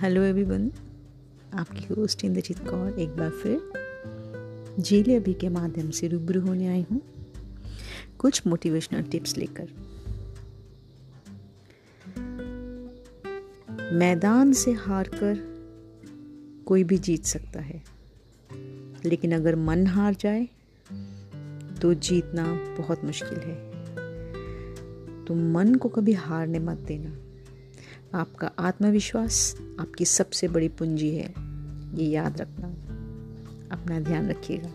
Hello everyone आपकी host Indrajit Kaur एक बार फिर। जेले अभी के माध्यम से रूबरू होने आई हूँ। कुछ मोटिवेशनल टिप्स लेकर। मैदान से हारकर कोई भी जीत सकता है। लेकिन अगर मन हार जाए तो जीतना बहुत मुश्किल है। तो मन को कभी हारने मत देना। आपका आत्मविश्वास आपकी सबसे बड़ी पूंजी है। ये याद रखना। अपना ध्यान रखिएगा।